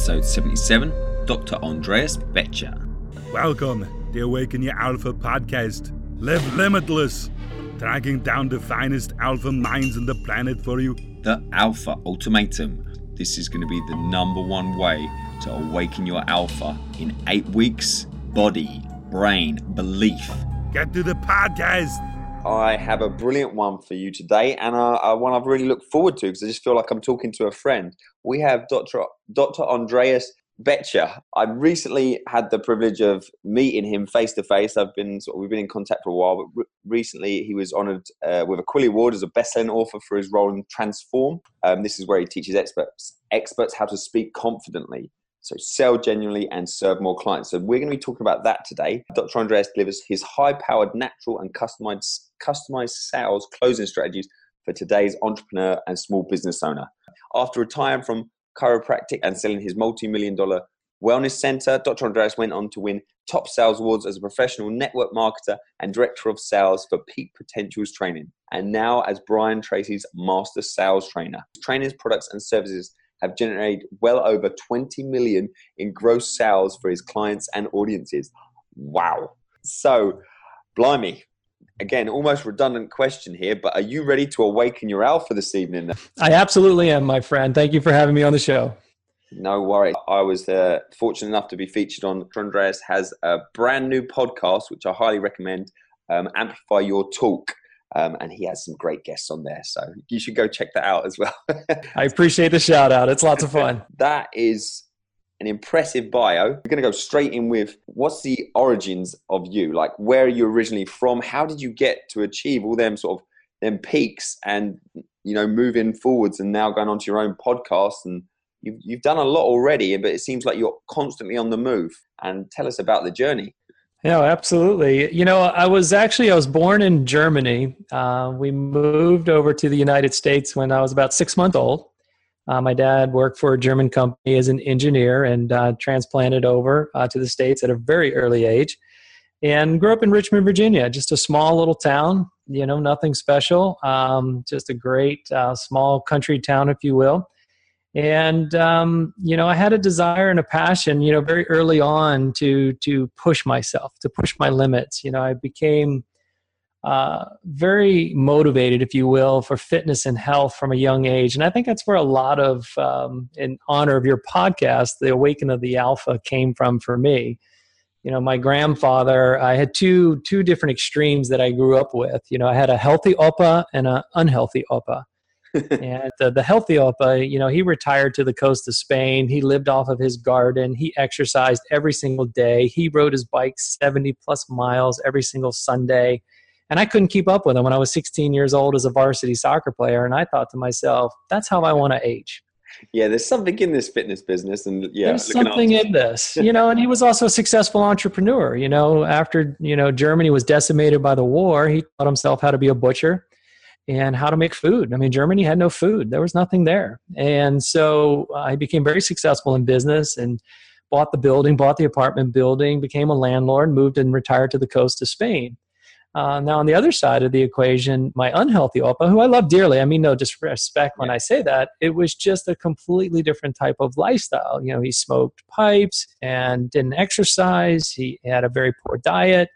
episode 77, Dr. Andreas Boettcher. Welcome, the Awaken Your Alpha podcast. Live limitless, tracking down the finest alpha minds on the planet for you. The Alpha Ultimatum. This is going to be the number one way to awaken your alpha in eight weeks body, brain, belief. Get to the podcast. I have a brilliant one for you today, and uh, uh, one I've really looked forward to because I just feel like I'm talking to a friend. We have Dr. Dr. Andreas Boettcher. I recently had the privilege of meeting him face to face. I've been sort of, we've been in contact for a while, but re- recently he was honoured uh, with a Quilly Award as a best-selling author for his role in Transform. Um, this is where he teaches experts experts how to speak confidently. So sell genuinely and serve more clients. So we're going to be talking about that today. Dr. Andreas delivers his high-powered, natural, and customized customized sales closing strategies for today's entrepreneur and small business owner. After retiring from chiropractic and selling his multi-million dollar wellness center, Dr. Andreas went on to win top sales awards as a professional network marketer and director of sales for Peak Potentials Training, and now as Brian Tracy's master sales trainer. Training's products and services have generated well over 20 million in gross sales for his clients and audiences. Wow. So, blimey. Again, almost redundant question here, but are you ready to awaken your alpha this evening? I absolutely am, my friend. Thank you for having me on the show. No worries. I was uh, fortunate enough to be featured on. Andreas has a brand new podcast, which I highly recommend. Um, Amplify Your Talk. Um, and he has some great guests on there. So you should go check that out as well. I appreciate the shout out. It's lots of fun. that is an impressive bio. We're going to go straight in with what's the origins of you? Like, where are you originally from? How did you get to achieve all them sort of them peaks and you know moving forwards and now going onto your own podcast and you've you've done a lot already, but it seems like you're constantly on the move. And tell us about the journey. Yeah, absolutely. You know, I was actually I was born in Germany. Uh, we moved over to the United States when I was about six months old. Uh, my dad worked for a German company as an engineer and uh, transplanted over uh, to the states at a very early age, and grew up in Richmond, Virginia, just a small little town. You know, nothing special, um, just a great uh, small country town, if you will and um, you know i had a desire and a passion you know very early on to to push myself to push my limits. You know i became uh, very motivated if you will for fitness and health from a young age. And i think that's where a lot of um, in honor of your podcast the awaken of the alpha came from for me. You know my grandfather i had two two different extremes that i grew up with. You know i had a healthy opa and an unhealthy opa and uh, the healthy Opa, you know, he retired to the coast of Spain. He lived off of his garden. He exercised every single day. He rode his bike 70 plus miles every single Sunday. And I couldn't keep up with him when I was 16 years old as a varsity soccer player. And I thought to myself, that's how I want to age. Yeah, there's something in this fitness business, and yeah, there's something in this, you know. And he was also a successful entrepreneur. You know, after you know Germany was decimated by the war, he taught himself how to be a butcher and how to make food. I mean, Germany had no food, there was nothing there. And so I became very successful in business and bought the building, bought the apartment building, became a landlord, moved and retired to the coast of Spain. Uh, now, on the other side of the equation, my unhealthy Opa, who I love dearly, I mean, no disrespect when I say that, it was just a completely different type of lifestyle. You know, he smoked pipes and didn't exercise, he had a very poor diet.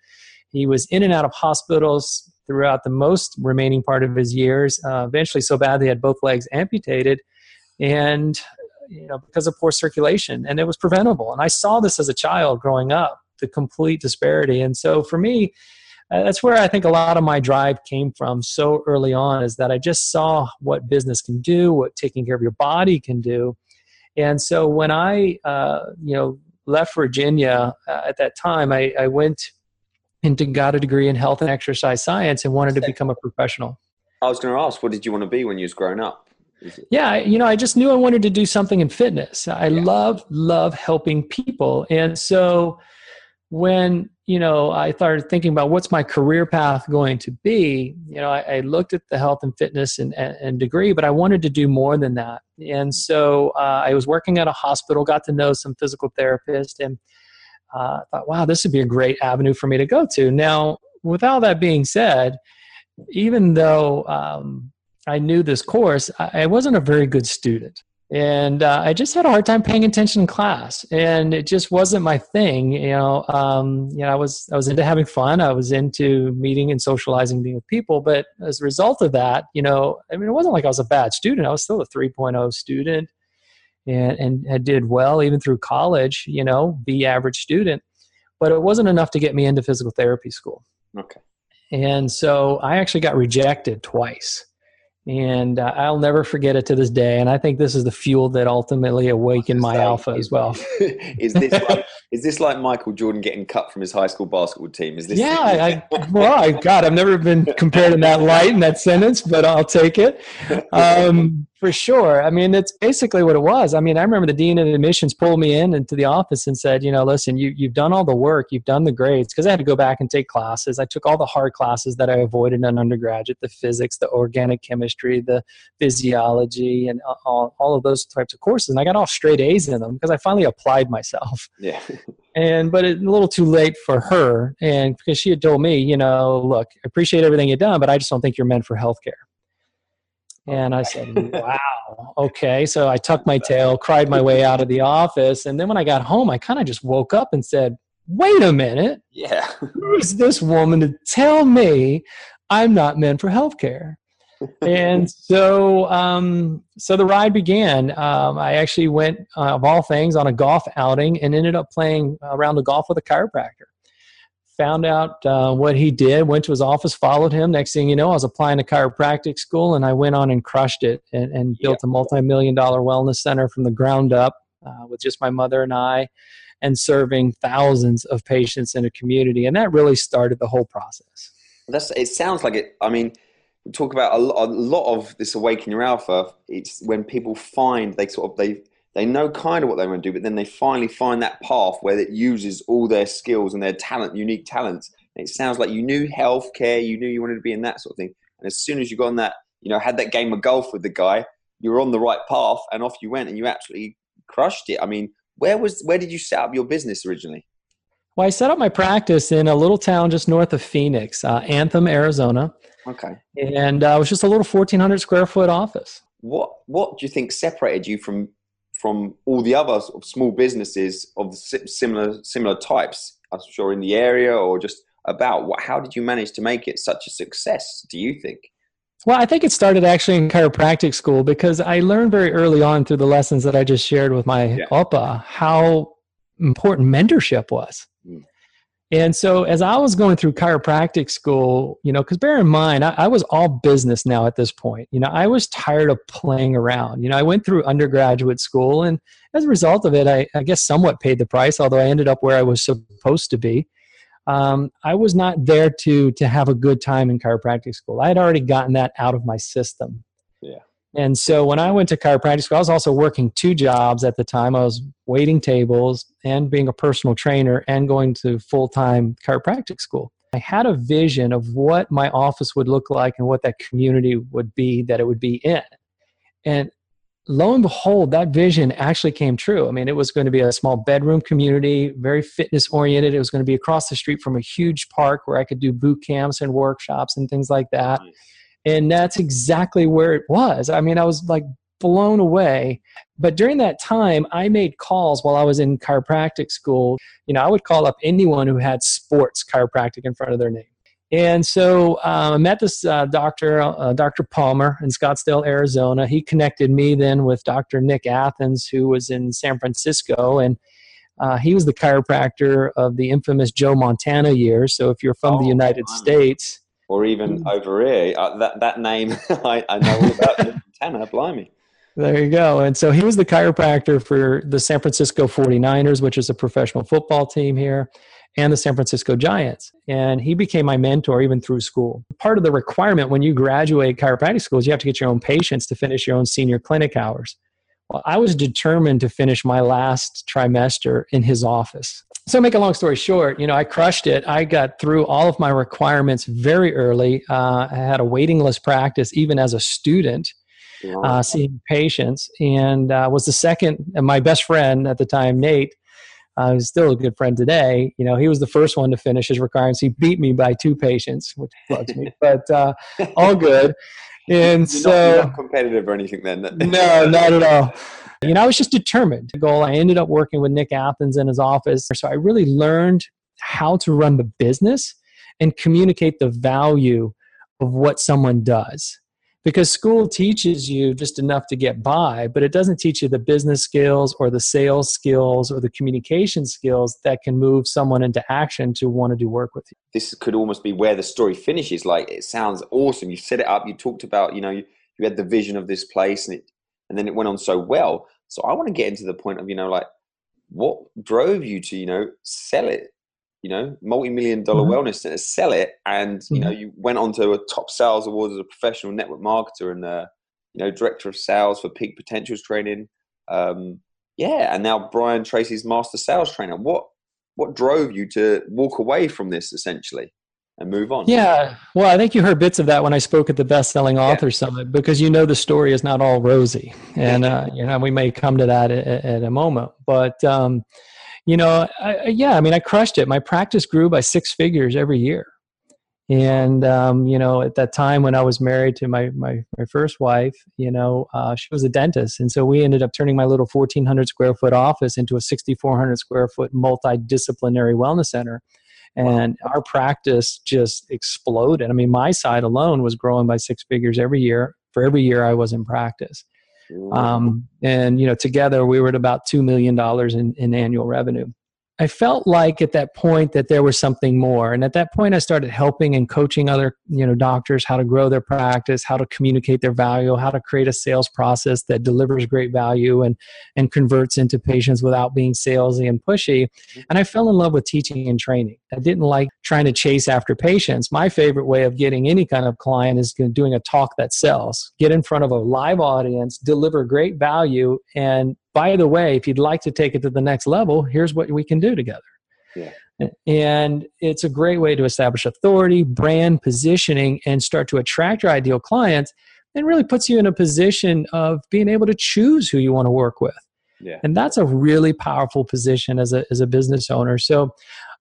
He was in and out of hospitals throughout the most remaining part of his years. Uh, eventually, so bad they had both legs amputated, and you know because of poor circulation, and it was preventable. And I saw this as a child growing up, the complete disparity. And so for me, uh, that's where I think a lot of my drive came from so early on. Is that I just saw what business can do, what taking care of your body can do, and so when I uh, you know left Virginia uh, at that time, I, I went and got a degree in health and exercise science and wanted to become a professional. I was going to ask, what did you want to be when you was growing up? Yeah, you know, I just knew I wanted to do something in fitness. I yeah. love love helping people, and so when you know I started thinking about what's my career path going to be, you know, I, I looked at the health and fitness and, and, and, degree, but I wanted to do more than that. And so uh, I was working at a hospital, got to know some physical therapists, and uh, I thought, wow, this would be a great avenue for me to go to. Now, with all that being said, even though um, I knew this course, I, wasn't a very good student. and uh, I just had a hard time paying attention in class, and it just wasn't my thing. You know, um, you know, I was I was into having fun. I was into meeting and socializing, being with people. But as a result of that, you know, I mean, it wasn't like I was a bad student. I was still a 3.0 student, and and I did well even through college. You know, be average student, but it wasn't enough to get me into physical therapy school. Okay. And so I actually got rejected twice and uh, I'll never forget it to this day. And I think this is the fuel that ultimately awakened my say, alpha as well. is this like, is this like Michael Jordan getting cut from his high school basketball team? Is this? Yeah, I, well, I, God, I've never been compared in that light in that sentence, but I'll take it. Um, for sure. I mean, it's basically what it was. I mean, I remember the dean of admissions pulled me in into the office and said, you know, listen, you, you've done all the work, you've done the grades, because I had to go back and take classes. I took all the hard classes that I avoided in undergraduate, the physics, the organic chemistry, the physiology, and all, all of those types of courses. And I got all straight A's in them because I finally applied myself. Yeah. and, but it's a little too late for her. And because she had told me, you know, look, appreciate everything you've done, but I just don't think you're meant for healthcare. And I said, wow, okay. So I tucked my tail, cried my way out of the office. And then when I got home, I kind of just woke up and said, wait a minute. Yeah. Who is this woman to tell me I'm not meant for healthcare? and so, um, so the ride began. Um, I actually went, uh, of all things, on a golf outing and ended up playing around the golf with a chiropractor found out uh, what he did, went to his office, followed him. Next thing you know, I was applying to chiropractic school and I went on and crushed it and, and built yeah. a multi million dollar wellness center from the ground up uh, with just my mother and I and serving thousands of patients in a community. And that really started the whole process. That's, it sounds like it. I mean, we talk about a, a lot of this awaken your alpha. It's when people find they sort of, they, they know kind of what they want to do, but then they finally find that path where it uses all their skills and their talent, unique talents. And it sounds like you knew healthcare, you knew you wanted to be in that sort of thing. And as soon as you got on that, you know, had that game of golf with the guy, you were on the right path and off you went and you absolutely crushed it. I mean, where was where did you set up your business originally? Well, I set up my practice in a little town just north of Phoenix, uh, Anthem, Arizona. Okay. And uh, it was just a little 1,400 square foot office. What What do you think separated you from from all the other of small businesses of similar similar types, I'm sure in the area or just about. What, how did you manage to make it such a success? Do you think? Well, I think it started actually in chiropractic school because I learned very early on through the lessons that I just shared with my yeah. OPA how important mentorship was. Mm. And so as I was going through chiropractic school, you know, because bear in mind, I, I, was all business now at this point. You know, I was tired of playing around. You know, I went through undergraduate school, and as a result of it, I, I guess somewhat paid the price, although I ended up where I was supposed to be. Um, I was not there to to have a good time in chiropractic school. I had already gotten that out of my system. Yeah. And so when I went to chiropractic school, I was also working two jobs at the time. I was waiting tables and being a personal trainer and going to full time chiropractic school. I had a vision of what my office would look like and what that community would be that it would be in. And lo and behold, that vision actually came true. I mean, it was going to be a small bedroom community, very fitness oriented. It was going to be across the street from a huge park where I could do boot camps and workshops and things like that. Nice and that's exactly where it was. I mean, I was like blown away. But during that time, I made calls while I was in chiropractic school. You know, I would call up anyone who had sports chiropractic in front of their name. And so uh, I met this uh, doctor, uh, Dr. Palmer in Scottsdale, Arizona. He connected me then with Dr. Nick Athens, who was in San Francisco. And uh, he was the chiropractor of the infamous Joe Montana years. So if you're from oh, the United States, or even mm. over here. Uh, that that name I, I know all about Montana. Blimey. There you go. And so he was the chiropractor for the San Francisco 49ers, which is a professional football team here, and the San Francisco Giants. And he became my mentor even through school. Part of the requirement when you graduate chiropractic school is you have to get your own patients to finish your own senior clinic hours. Well, I was determined to finish my last trimester in his office so make a long story short you know i crushed it. I got through all of my requirements very early. Uh, i had a waiting list practice even as a student uh, seeing patients. And uh, was the second and my best friend at the time nate uh, who's still a good friend today you know he was the first one to finish his requirements. He beat me by two patients which bugs me. But uh, all good. And you're so, not, you're not competitive or anything then. no, not at all. You know, I was just determined to go. I ended up working with Nick Athens in his office. So I really learned how to run the business and communicate the value of what someone does. Because school teaches you just enough to get by, but it doesn't teach you the business skills or the sales skills or the communication skills that can move someone into action to want to do work with you. This could almost be where the story finishes. Like it sounds awesome. You set it up. You talked about, you know, you, you had the vision of this place, and it, and then it went on so well. So I want to get into the point of, you know, like what drove you to, you know, sell it you know, multi-million dollar mm-hmm. wellness center, sell it, and you mm-hmm. know, you went on to a top sales award as a professional network marketer and uh, you know, director of sales for Peak Potentials Training. Um, yeah, and now Brian Tracy's master sales trainer. What what drove you to walk away from this essentially? And move on. Yeah. Well, I think you heard bits of that when I spoke at the Best Selling Author yeah. Summit because you know the story is not all rosy. And, uh, you know, we may come to that at, at a moment. But, um, you know, I, yeah, I mean, I crushed it. My practice grew by six figures every year. And, um, you know, at that time when I was married to my, my, my first wife, you know, uh, she was a dentist. And so we ended up turning my little 1,400 square foot office into a 6,400 square foot multidisciplinary wellness center. And our practice just exploded. I mean, my side alone was growing by six figures every year for every year I was in practice. Um, and you know, together we were at about two million dollars in, in annual revenue. I felt like at that point that there was something more. And at that point, I started helping and coaching other, you know, doctors how to grow their practice, how to communicate their value, how to create a sales process that delivers great value and and converts into patients without being salesy and pushy. Mm-hmm. And I fell in love with teaching and training. I didn't like trying to chase after patients. My favorite way of getting any kind of client is doing a talk that sells. Get in front of a live audience, deliver great value, and by the way, if you'd like to take it to the next level, here's what we can do together. Yeah. And it's a great way to establish authority, brand positioning, and start to attract your ideal clients and really puts you in a position of being able to choose who you want to work with. Yeah. And that's a really powerful position as a, as a business owner. So,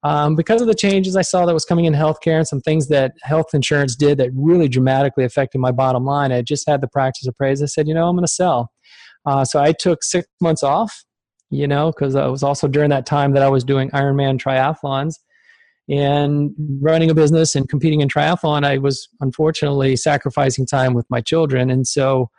um, because of the changes I saw that was coming in healthcare and some things that health insurance did that really dramatically affected my bottom line, I just had the practice appraised. I said, you know, I'm going to sell. Uh, so I took six months off, you know, because it was also during that time that I was doing Ironman triathlons and running a business and competing in triathlon. I was unfortunately sacrificing time with my children. And so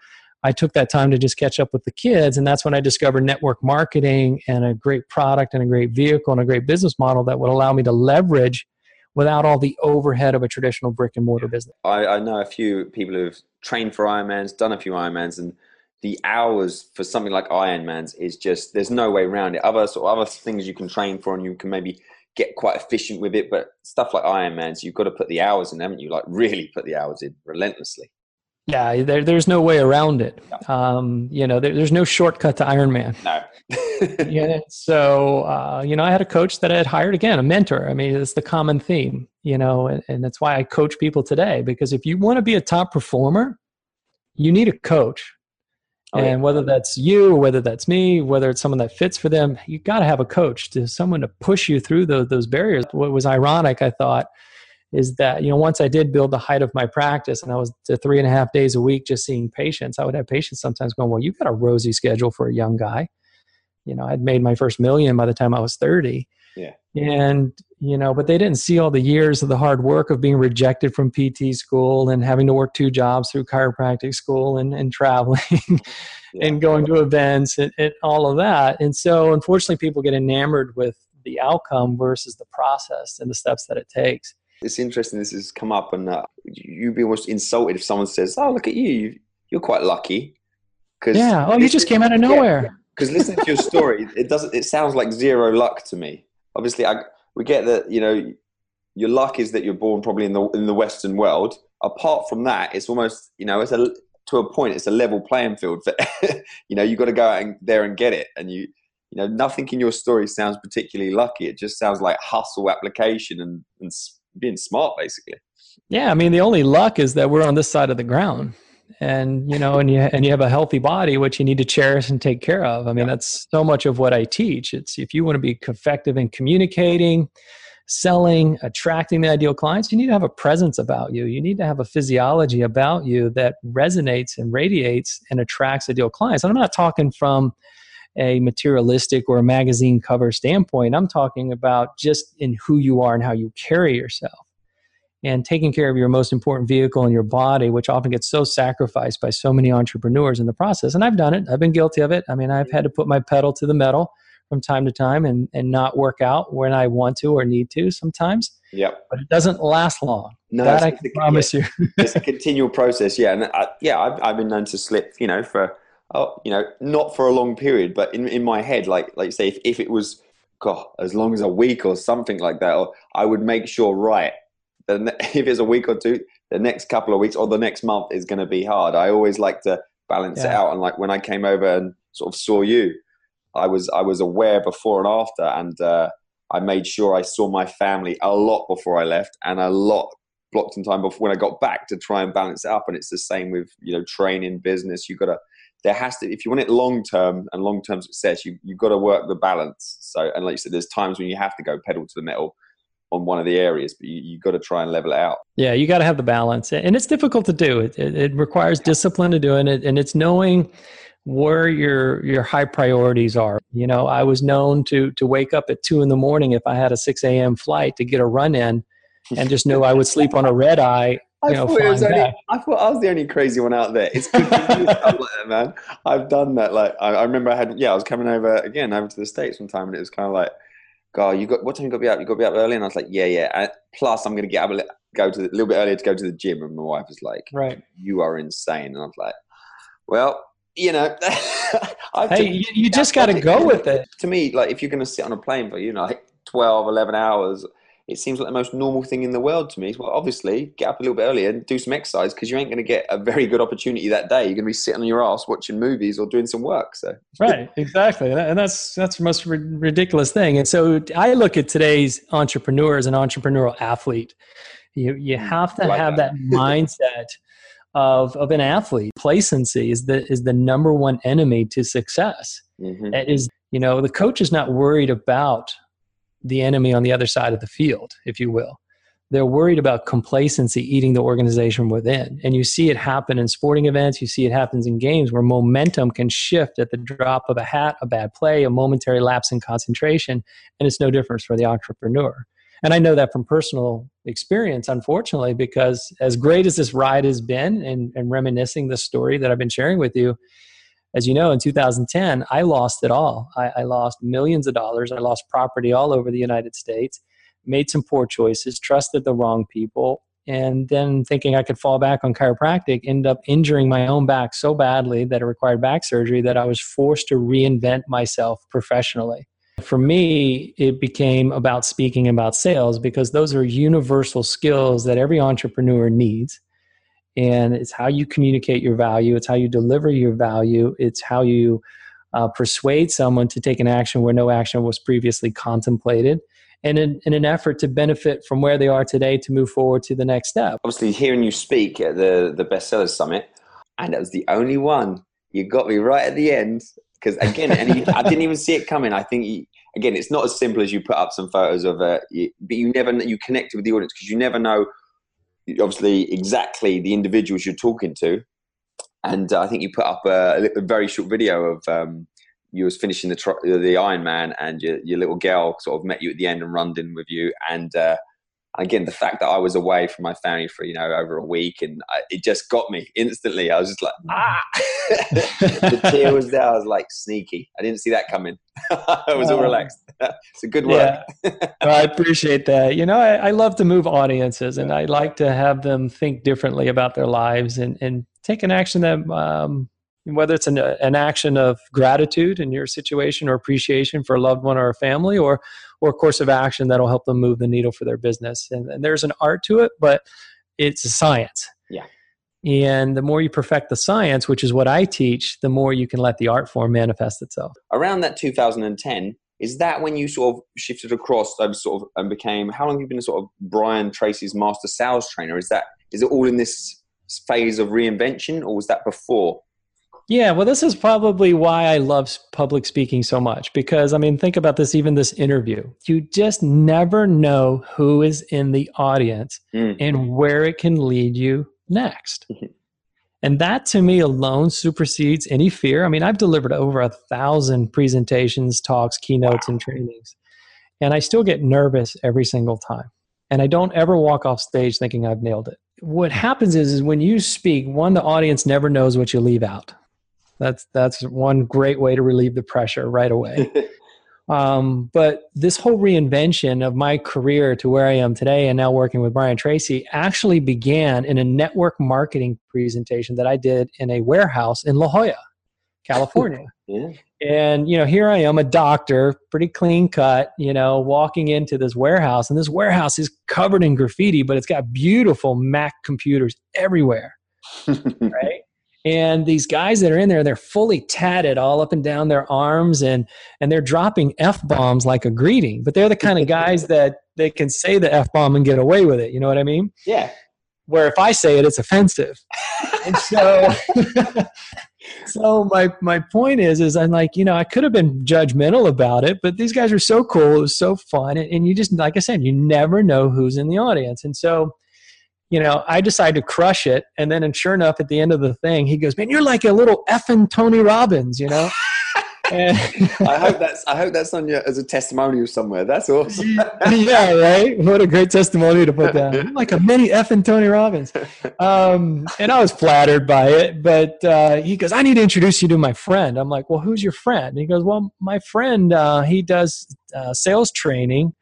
I took that time to just catch up with the kids. And that's when I discovered network marketing and a great product and a great vehicle and a great business model that would allow me to leverage without all the overhead of a traditional brick and mortar business. I, I know a few people who've trained for Ironmans, done a few Ironmans, and the hours for something like Ironman's is just there's no way around it. Other sort of other things you can train for and you can maybe get quite efficient with it, but stuff like Ironman's, you've got to put the hours in, haven't you? Like really put the hours in relentlessly. Yeah, there, there's no way around it. Um, you know, there, there's no shortcut to Ironman. No. yeah. So, uh, you know, I had a coach that I had hired again, a mentor. I mean, it's the common theme, you know, and, and that's why I coach people today because if you want to be a top performer, you need a coach Oh, and whether that's you or whether that's me, whether it's someone that fits for them, you got to have a coach to someone to push you through those, those barriers. What was ironic, I thought, is that you know once I did build the height of my practice, and I was to three and a half days a week just seeing patients, I would have patients sometimes going, "Well, you've got a rosy schedule for a young guy." You know, I'd made my first million by the time I was thirty. Yeah. And you know, but they didn't see all the years of the hard work of being rejected from PT school and having to work two jobs through chiropractic school and, and traveling yeah. and going to events and, and all of that. And so, unfortunately, people get enamored with the outcome versus the process and the steps that it takes. It's interesting. This has come up, and uh, you'd be almost insulted if someone says, "Oh, look at you! You're quite lucky." Cause yeah. Oh, you just came out of nowhere. Because yeah, listening to your story, it doesn't. It sounds like zero luck to me obviously, I, we get that you know your luck is that you're born probably in the in the Western world. Apart from that, it's almost you know it's a to a point it's a level playing field. For, you know you got to go out and, there and get it, and you you know nothing in your story sounds particularly lucky. It just sounds like hustle, application, and, and being smart, basically. Yeah, I mean the only luck is that we're on this side of the ground and you know and you and you have a healthy body which you need to cherish and take care of i mean yeah. that's so much of what i teach it's if you want to be effective in communicating selling, attracting the ideal clients, you need to have a presence about you. You need to have a physiology about you that resonates and radiates and attracts ideal clients. And I'm not talking from a materialistic or a magazine cover standpoint. I'm talking about just in who you are and how you carry yourself. And taking care of your most important vehicle in your body, which often gets so sacrificed by so many entrepreneurs in the process. And I've done it, I've been guilty of it. I mean, I've had to put my pedal to the metal from time to time and, and not work out when I want to or need to sometimes. Yep. But it doesn't last long. No, that I can a- promise you. it's a continual process. Yeah, and I, yeah, I've, I've been known to slip. You know, for oh, you know, not for a long period, but in in my head, like like say, if, if it was, God, as long as a week or something like that, or I would make sure right. Then if it's a week or two, the next couple of weeks or the next month is going to be hard. I always like to balance it out. And like when I came over and sort of saw you, I was I was aware before and after, and uh, I made sure I saw my family a lot before I left, and a lot blocked in time before when I got back to try and balance it up. And it's the same with you know training, business. You got to there has to if you want it long term and long term success, you you've got to work the balance. So and like you said, there's times when you have to go pedal to the metal on one of the areas, but you you got to try and level it out. Yeah, you got to have the balance, and it's difficult to do. It, it, it requires discipline to do it, and it's knowing where your your high priorities are. You know, I was known to to wake up at two in the morning if I had a six a.m. flight to get a run in, and just know I would sleep on a red eye. I know, thought it was only, back. I thought I was the only crazy one out there. It's good to do stuff like that, man. I've done that. Like I, I remember I had yeah, I was coming over again over to the states one time, and it was kind of like, God, you got what time you got to be up? You got to be up early, and I was like, yeah, yeah. And plus, I'm going to get up a li- go to the, a little bit earlier to go to the gym, and my wife was like, Right. you are insane, and I was like, well, you know, I've Hey, you, you just got to go with it. to me, like if you're going to sit on a plane for you know like 12, 11 hours, it seems like the most normal thing in the world to me. Well, obviously, get up a little bit earlier and do some exercise because you ain't going to get a very good opportunity that day. You're going to be sitting on your ass watching movies or doing some work. So right exactly and that's that's the most ri- ridiculous thing and so i look at today's entrepreneur as an entrepreneurial athlete you you have to like have that. that, mindset of of an athlete placency is the is the number one enemy to success mhm. It is you know the coach is not worried about the enemy on the other side of the field if you will. They're worried about complacency eating the organization within. And you see it happen in sporting events. You see it happens in games where momentum can shift at the drop of a hat a bad play a momentary lapse in concentration and it's no difference for the entrepreneur. And i know that from personal experience unfortunately because as great as this ride has been and, and reminiscing the story that i've been sharing with you as you know, in 2010, I lost it all. I, I lost millions of dollars. I lost property all over the United States, made some poor choices, trusted the wrong people, and then thinking I could fall back on chiropractic, end up injuring my own back so badly that it required back surgery that I was forced to reinvent myself professionally. For me, it became about speaking about sales because those are universal skills that every entrepreneur needs and it's how you communicate your value it's how you deliver your value it's how you uh, persuade someone to take an action where no action was previously contemplated and in, in an effort to benefit from where they are today to move forward to the next step obviously hearing you speak at the the bestsellers summit, and that was the only one you got me right at the end because again, and you, I didn't even see it coming. I think you, again, it's not as simple as you put up some photos of it, you, but you never you connected with the audience because you never know obviously exactly the individuals you're talking to. And uh, I think you put up a, a very short video of um, you was finishing the tr- the and your, your little girl sort of met you at the end and run in with you. And uh, again, the fact that I was away from my family for you know over a week, and I, it just got me instantly. I was just like, ah, the tear was there. I was like sneaky. I didn't see that coming. I was all Oh. relaxed. it's a good work. Yeah, I appreciate that. You know, I, I love to move audiences, and I like to have them think differently about their lives and and take an action that, um, whether it's an uh, an action of gratitude in your situation or appreciation for a loved one or a family, or or a course of action that'll help them move the needle for their business. And, and there's an art to it, but it's a science. Yeah. And the more you perfect the science, which is what I teach, the more you can let the art form manifest itself. Around that 2010, is that when you sort of shifted across over sort of and became? How long have you been sort of Brian Tracy's master sales trainer? Is that is it all in this phase of reinvention, or was that before? Yeah, well, this is probably why I love public speaking so much because, I mean, think about this even this interview. You just never know who is in the audience Mm. and where it can lead you next. Mhm. And that to me alone supersedes any fear. I mean, I've delivered over a thousand presentations, talks, keynotes, and trainings, and I still get nervous every single time. And I don't ever walk off stage thinking I've nailed it. What happens is, is when you speak, one, the audience never knows what you leave out. That's that's one great way to relieve the pressure right away. Um, but this whole reinvention of my career to where I am today and now working with Brian Tracy actually began in a network marketing presentation that I did in a warehouse in La Jolla, California. yeah. and, you know, here I am, a doctor, pretty clean cut, you know, walking into this warehouse, and this warehouse is covered in graffiti, but it's got beautiful Mac computers everywhere right? And these guys that are in there, they're fully tatted all up and down their arms, and and they're dropping f bombs like a greeting. But they're the kind of guys that they can say the f bomb and get away with it. You know what I mean? yeah. Where if I say it, it's offensive. and so, so my my point is, is I'm like, you know, I could have been judgmental about it, but these guys are so cool. It was so fun, and, and you just, like I said, you never know who's in the audience, and so you know, I decided to crush it. And then, and sure enough, at the end of the thing, he goes, Man, you're like a little effing Tony Robbins, you know? and, I hope that's I hope that's on your as a testimonial somewhere. That's awesome. yeah, right. What a great testimony to put down. I'm like a mini effing Tony Robbins. Um, and I was flattered by it. But uh, he goes, I need to introduce you to my friend. I'm like, Well, who's your friend? And he goes, Well, my friend, uh, he does uh, sales training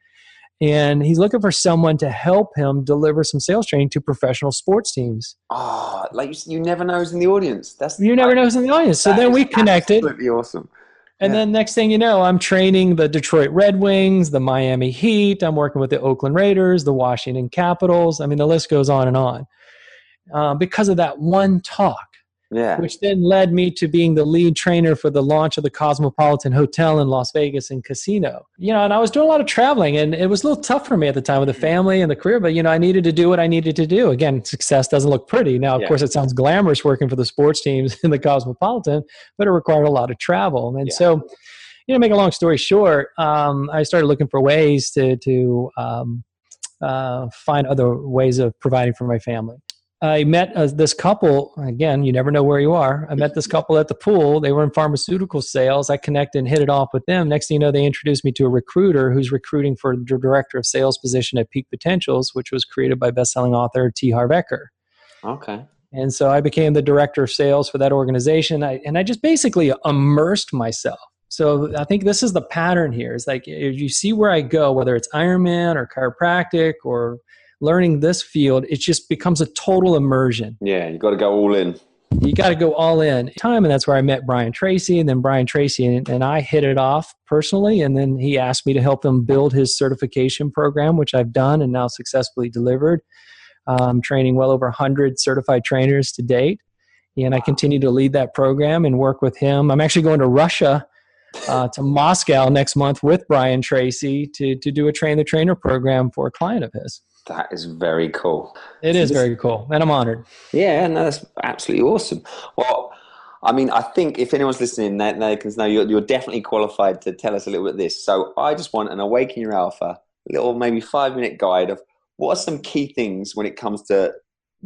and he's looking for someone to help him deliver some sales training to professional sports teams. Oh, like you, you never know who's in the audience. That's You never know who's in the audience. So then we connected. Absolutely awesome. And Yeah. then next thing you know, I'm training the Detroit Red Wings, the Miami Heat. I'm working with the Oakland Raiders, the Washington Capitals. I mean, the list goes on and on. Uh, because of that one talk, Yeah. which then led me to being the lead trainer for the launch of the Cosmopolitan Hotel in Las Vegas and casino. You know, and I was doing a lot of traveling, and it was a little tough for me at the time with the family and the career. But you know, I needed to do what I needed to do. Again, success doesn't look pretty. Now, of Yeah. course, it sounds glamorous working for the sports teams in the Cosmopolitan, but it required a lot of travel. And Yeah. so, you know, make a long story short, um, I started looking for ways to to um, uh, find other ways of providing for my family. I met uh, this couple. Again, you never know where you are. I met this couple at the pool. They were in pharmaceutical sales. I connected and hit it off with them. Next thing you know, they introduced me to a recruiter who's recruiting for the director of sales position at Peak Potentials, which was created by bestselling author T. Harv Eker. Okay. And so I became the director of sales for that organization. I, and I just basically immersed myself. So I think this is the pattern here. It's like if you see where I go, whether it's Ironman or chiropractic or learning this field, it just becomes a total immersion. Yeah, you got to go all in. You got to go all in time. And that's where I met Brian Tracy. And then Brian Tracy and, and I hit it off personally. And then he asked me to help him build his certification program, which I've done and now successfully delivered. I'm training well over 100 certified trainers to date. And I continue to lead that program and work with him. I'm actually going to Russia, uh, to Moscow next month with Brian Tracy to, to do a train the trainer program for a client of his. That is very cool. It is very cool. And I'm honored. Yeah, no, that's absolutely awesome. Well, I mean, I think if anyone's listening, they, they can know you're, you're definitely qualified to tell us a little bit of this. So I just want an Awaken Your Alpha, little maybe five minute guide of what are some key things when it comes to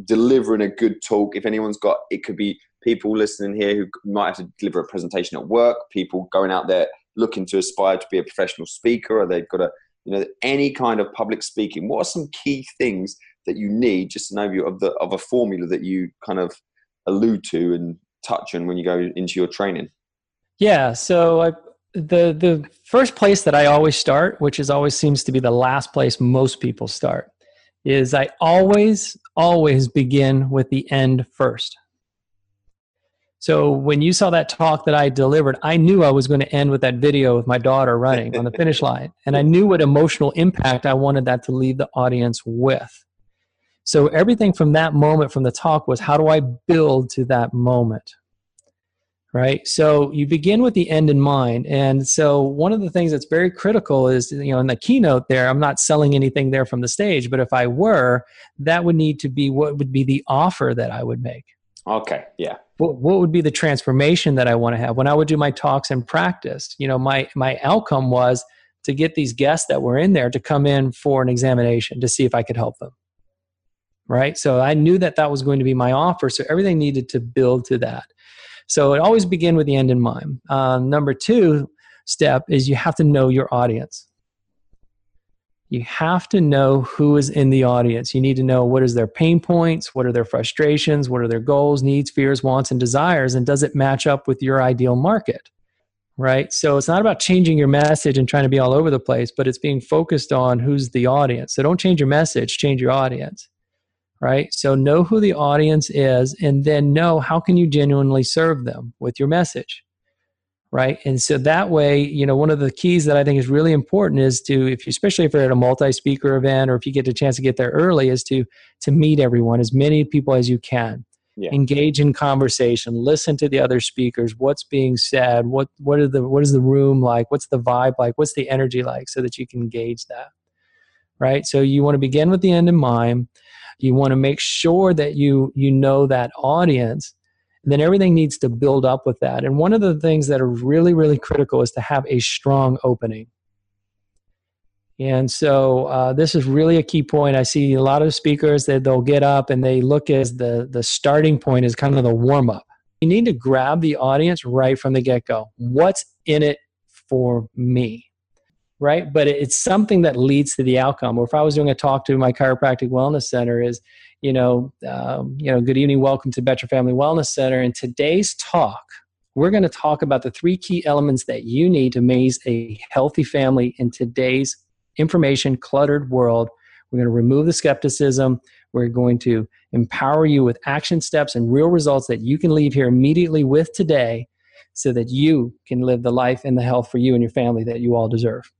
delivering a good talk. If anyone's got, it could be people listening here who might have to deliver a presentation at work, people going out there looking to aspire to be a professional speaker, or they've got a, you know, any kind of public speaking. What are some key things that you need, just an overview of the of a formula that you kind of allude to and touch on when you go into your training? Yeah. So I, the the first place that I always start, which is always seems to be the last place most people start, is I always always begin with the end first. So when you saw that talk that I delivered, I knew I was going to end with that video with my daughter running on the finish line, and I knew what emotional impact I wanted that to leave the audience with. So everything from that moment from the talk was how do I build to that moment? right so you begin with the end in mind and so one of the things that's very critical is you know in the keynote there i'm not selling anything there from the stage but if i were that would need to be what would be the offer that i would make Okay, yeah. What, what would be the transformation that I want to have when I would do my talks and practice? You know, my my outcome was to get these guests that were in there to come in for an examination to see if I could help them. Right? So I knew that that was going to be my offer, so everything needed to build to that. So it always begin with the end in mind. Uh, number two step is you have to know your audience you have to know who is in the audience. You need to know what is their pain points, what are their frustrations, what are their goals, needs, fears, wants, and desires, and does it match up with your ideal market? Right? So it's not about changing your message and trying to be all over the place, but it's being focused on who's the audience. So don't change your message, change your audience. Right? So know who the audience is and then know how can you genuinely serve them with your message right? And so that way you know one of the keys that i think is really important is to if you especially if you're at a multi-speaker event or if you get a chance to get there early is to to meet everyone as many people as you can. Yeah. engage in conversation listen to the other speakers what's being said what what are the what is the room like what's the vibe like what's the energy like so that you can gauge that right? So you want to begin with the end in mind. You want to make sure that you you know that audience then everything needs to build up with that. And one of the things that are really, really critical is to have a strong opening. And so uh, this is really a key point. I see a lot of speakers that they'll get up and they look as the the starting point is kind of the warm up. You need to grab the audience right from the get go. What's in it for me? Right, but it's something that leads to the outcome. Or if I was doing a talk to my chiropractic wellness center, is you know, um, you know, good evening, welcome to Better Family Wellness Center. In today's talk, we're going to talk about the three key elements that you need to raise a healthy family in today's information cluttered world. We're going to remove the skepticism. We're going to empower you with action steps and real results that you can leave here immediately with today so that you can live the life and the health for you and your family that you all deserve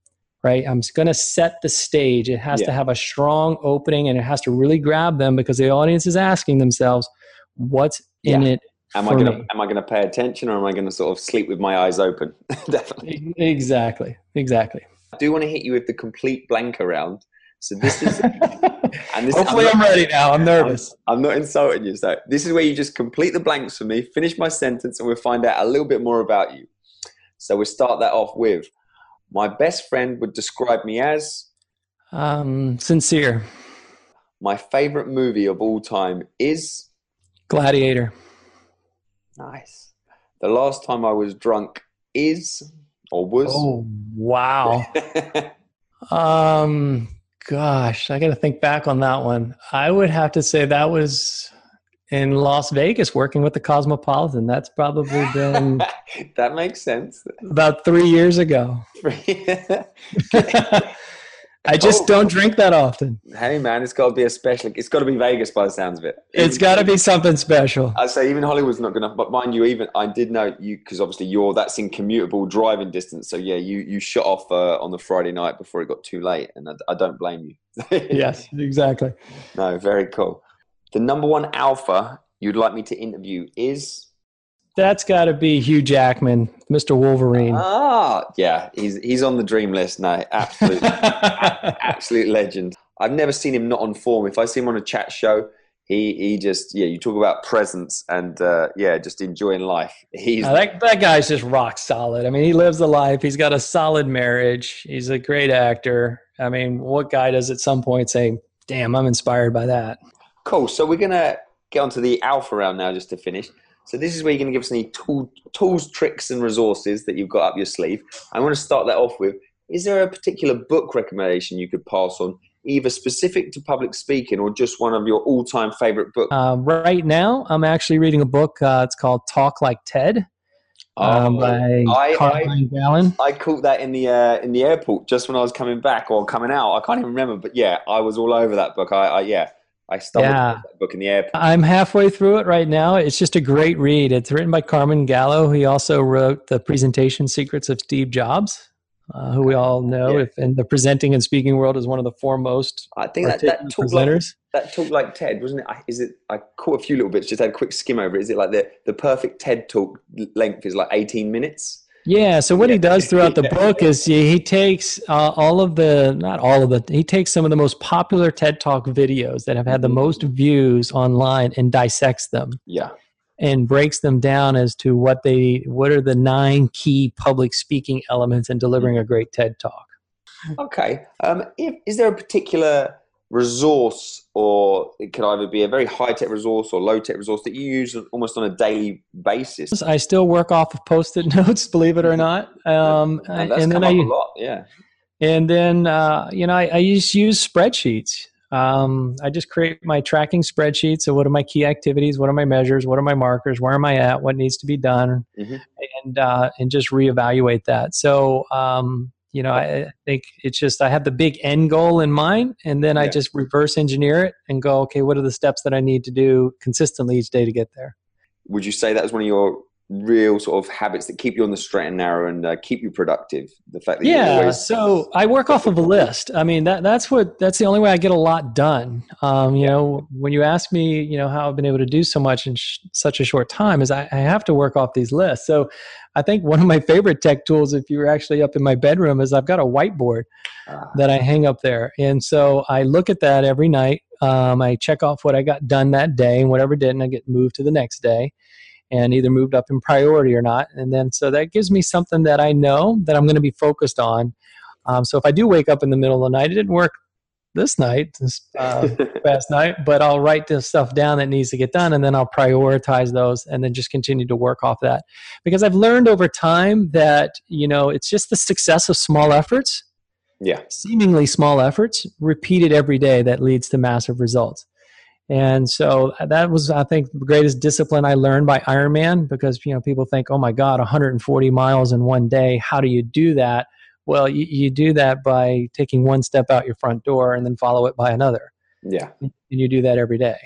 right? I'm going to set the stage. It has yeah. to have a strong opening and it has to really grab them because the audience is asking themselves, what's in yeah. it? Am I going to am I going to pay attention or am I going to sort of sleep with my eyes open? Definitely. Exactly. Exactly. I do want to hit you with the complete blank around. So this is, and this, hopefully I'm, not, I'm, ready now. I'm nervous. I'm, I'm, not insulting you. So this is where you just complete the blanks for me, finish my sentence, and we'll find out a little bit more about you. So we'll start that off with my best friend would describe me as um, sincere. My favorite movie of all time is Gladiator. Nice. The last time I was drunk is or was Oh wow. um gosh, I got to think back on that one. I would have to say that was in Las Vegas working with the Cosmopolitan. That's probably been that makes sense. About three years ago. I just oh. don't drink that often. Hey man, it's got to be a special. It's got to be Vegas by the sounds of it. Even, it's got to be something special. I say even Hollywood's not gonna. But mind you, even I did know you because obviously you're that's in commutable driving distance. So yeah, you you shut off uh, on the Friday night before it got too late, and I, I don't blame you. yes, exactly. No, very cool. The number one alpha you'd like me to interview is? That's got to be Hugh Jackman, Mr. Wolverine. Ah, yeah, he's he's on the dream list now. Absolute, absolute legend. I've never seen him not on form. If I see him on a chat show, he he just yeah. You talk about presence and uh, yeah, just enjoying life. He's uh, that that guy's just rock solid. I mean, he lives the life. He's got a solid marriage. He's a great actor. I mean, what guy does at some point say, "Damn, I'm inspired by that"? Cool. So we're gonna get onto the alpha round now, just to finish. So this is where you're going to give us any tool, tools, tricks, and resources that you've got up your sleeve. I want to start that off with: Is there a particular book recommendation you could pass on, either specific to public speaking or just one of your all-time favorite books? Uh, right now, I'm actually reading a book. Uh, it's called Talk Like Ted. Um, oh, by I, Carmine Gallo. I caught that in the uh, in the airport just when I was coming back or coming out. I can't even remember, but yeah, I was all over that book. I, I yeah, I stumbled yeah. that book in the airport. I'm halfway through it right now. It's just a great read. It's written by Carmine Gallo. He also wrote the presentation secrets of Steve Jobs, uh, who we all know yeah. if in the presenting and speaking world is one of the foremost. I think that, that talk presenters. Like, that talk like TED, wasn't it? Is it? I caught a few little bits. Just had a quick skim over. it. Is it like the the perfect TED talk length is like 18 minutes? Yeah. So what he does throughout the book is he, he takes uh, all of the, not all of the, he takes some of the most popular TED Talk videos that have had the mm-hmm. most views online and dissects them. Yeah. and breaks them down as to what they what are the nine key public speaking elements in delivering a great TED talk. Okay. Um, if, is there a particular resource, or it could either be a very high tech resource or low tech resource that you use almost on a daily basis? I still work off of post it notes, believe it or not. Um, and, and then I, a lot, yeah. And then uh, you know I, I just use spreadsheets. Um, I just create my tracking spreadsheets. So, what are my key activities? What are my measures? What are my markers? Where am I at? What needs to be done? Mm-hmm. And uh, and just reevaluate that. So, um, you know, I think it's just I have the big end goal in mind, and then yeah. I just reverse engineer it and go, okay, what are the steps that I need to do consistently each day to get there? Would you say that was one of your real sort of habits that keep you on the straight and narrow and uh, keep you productive. The fact that yeah always- so i work off of a list. I mean that that's what that's the only way i get a lot done. Um, you know when you ask me you know how i've been able to do so much in sh- such a short time is I, I, have to work off these lists. So i think one of my favorite tech tools if you're actually up in my bedroom is i've got a whiteboard ah. that i hang up there. And so i look at that every night. Um, i check off what i got done that day and whatever didn't i get moved to the next day and either moved up in priority or not. And then so that gives me something that I know that I'm going to be focused on. Um, so if I do wake up in the middle of the night, it didn't work this night, this uh, past night, but I'll write the stuff down that needs to get done and then I'll prioritize those and then just continue to work off that. Because I've learned over time that, you know, it's just the success of small efforts. Yeah. Seemingly small efforts repeated every day that leads to massive results. And so that was, I think, the greatest discipline I learned by Ironman because, you know, people think, oh my God, 140 miles in one day. How do you do that? Well, you, you do that by taking one step out your front door and then follow it by another. Yeah. And you do that every day.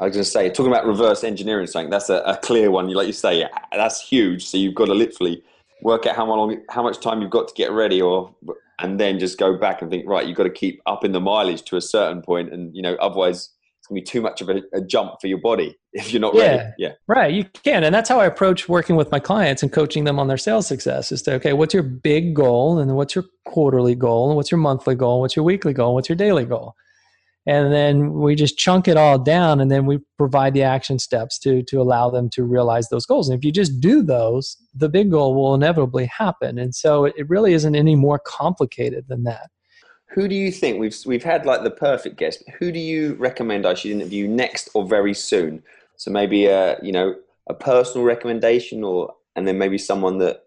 I was going to say, talking about reverse engineering something, that's a, a clear one. You Like you say, that's huge. So you've got to literally work out how long, how much time you've got to get ready or, and then just go back and think, right, you've got to keep up in the mileage to a certain point And, you know, otherwise it's going to be too much of a, a, jump for your body if you're not yeah, ready. Yeah. Right. You can. And that's how I approach working with my clients and coaching them on their sales success is to, okay, what's your big goal? And what's your quarterly goal? And what's your monthly goal? What's your weekly goal? What's your daily goal? And then we just chunk it all down and then we provide the action steps to, to allow them to realize those goals. And if you just do those, the big goal will inevitably happen. And so it really isn't any more complicated than that who do you think we've we've had like the perfect guest? Who do you recommend I should interview next or very soon? So maybe a you know a personal recommendation, or and then maybe someone that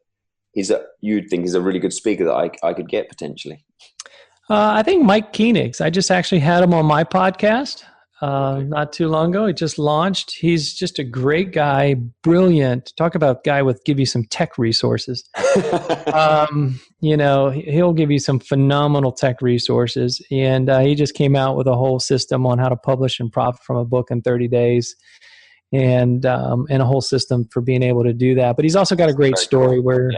is a you'd think is a really good speaker that I I could get potentially. Uh, I think Mike Koenigs. I just actually had him on my podcast uh, not too long ago. It just launched. He's just a great guy, brilliant. Talk about guy with give you some tech resources. um, you know, he'll give you some phenomenal tech resources, and uh, he just came out with a whole system on how to publish and profit from a book in 30 days. And um, and a whole system for being able to do that. But he's also got a great story where yeah.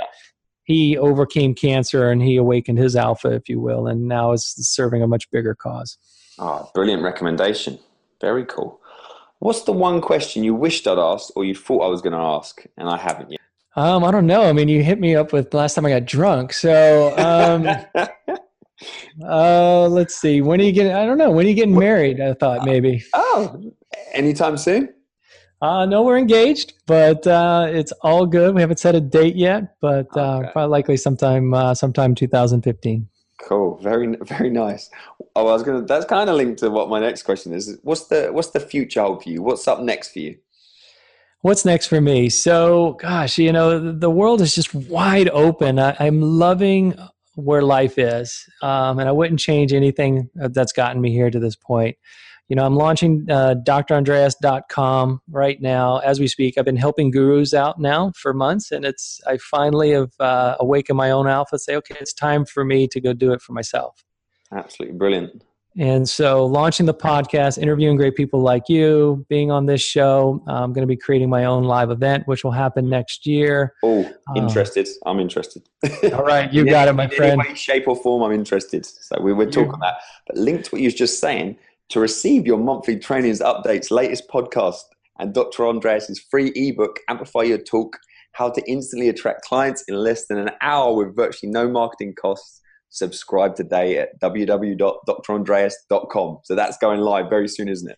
he overcame cancer and he awakened his alpha, if you will, and now is serving a much bigger cause. Oh, brilliant recommendation. Very cool. What's the one question you wished I'd asked or you thought I was going to ask and I haven't yet? Um, I don't know. I mean, you hit me up with last time I got drunk. So, um, uh, let's see. When are you getting? I don't know. When are you getting married? I thought maybe. Oh, anytime soon. Uh, no, we're engaged, but uh, it's all good. We haven't set a date yet, but uh, okay. probably likely sometime, uh, sometime 2015. Cool. Very, very nice. Oh, I was gonna. That's kind of linked to what my next question is. What's the What's the future hold for you? What's up next for you? What's next for me? So, gosh, you know, the world is just wide open. I, am loving where life is, um, and I wouldn't change anything that's gotten me here to this point you know, I'm launching uh, drandreas.com right now as we speak. I've been helping gurus out now for months, and it's I finally have uh, awakened my own alpha. Say, okay, it's time for me to go do it for myself. Absolutely brilliant. And so, launching the podcast, interviewing great people like you, being on this show, I'm going to be creating my own live event, which will happen next year. Oh, um, interested. Um, I'm interested. all right, you got it, my friend. In any way, shape, or form, I'm interested. So we were talking about. But linked to what you were just saying, to receive your monthly trainings updates, latest podcast, and Dr. Andreas's free ebook, Amplify Your Talk How to Instantly Attract Clients in Less Than an Hour with Virtually No Marketing Costs, subscribe today at www.drandreas.com. So that's going live very soon, isn't it?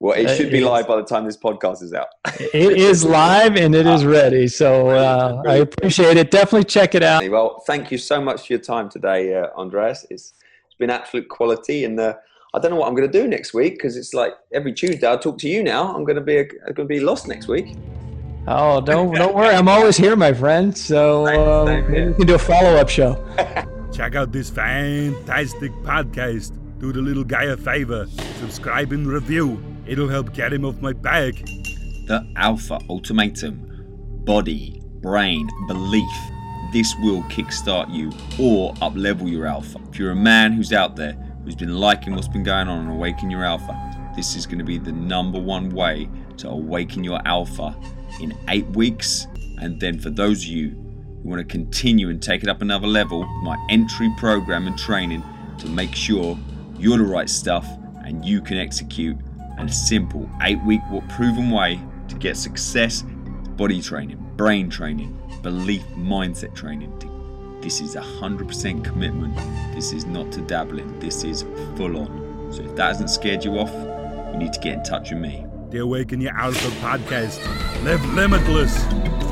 Well, it Uh, should be is. live by the time this podcast is out. It is live and it is ready. So uh, I appreciate it. Definitely check it out. Well, thank you so much for your time today, uh, Andreas. It's, it's been absolute quality, and uh, I don't know what I'm going to do next week because it's like every Tuesday I talk to you now. I'm going to be a, I'm going to be lost next week. Oh, don't don't worry. I'm always here, my friend. So Same- uh, same maybe here. we can do a follow up show. Check out this fantastic podcast. Do the little guy a favor. Subscribe and review. It'll help get him off my back. The Alpha Ultimatum Body, Brain, Belief. This will kickstart you or uplevel your alpha. If you're a man who's out there who's been liking what's been going on and awaken your alpha, this is going to be the number one way to awaken your alpha in eight weeks. And then for those of you who want to continue and take it up another level, my entry program and training to make sure you're the right stuff and you can execute a simple eight week proven way to get success body training, brain training, belief mindset training. This is a 100% commitment. This is not to dabble in, this is full on. So if that hasn't scared you off, you need to get in touch with me. The Awaken Your Alpha podcast. Live limitless.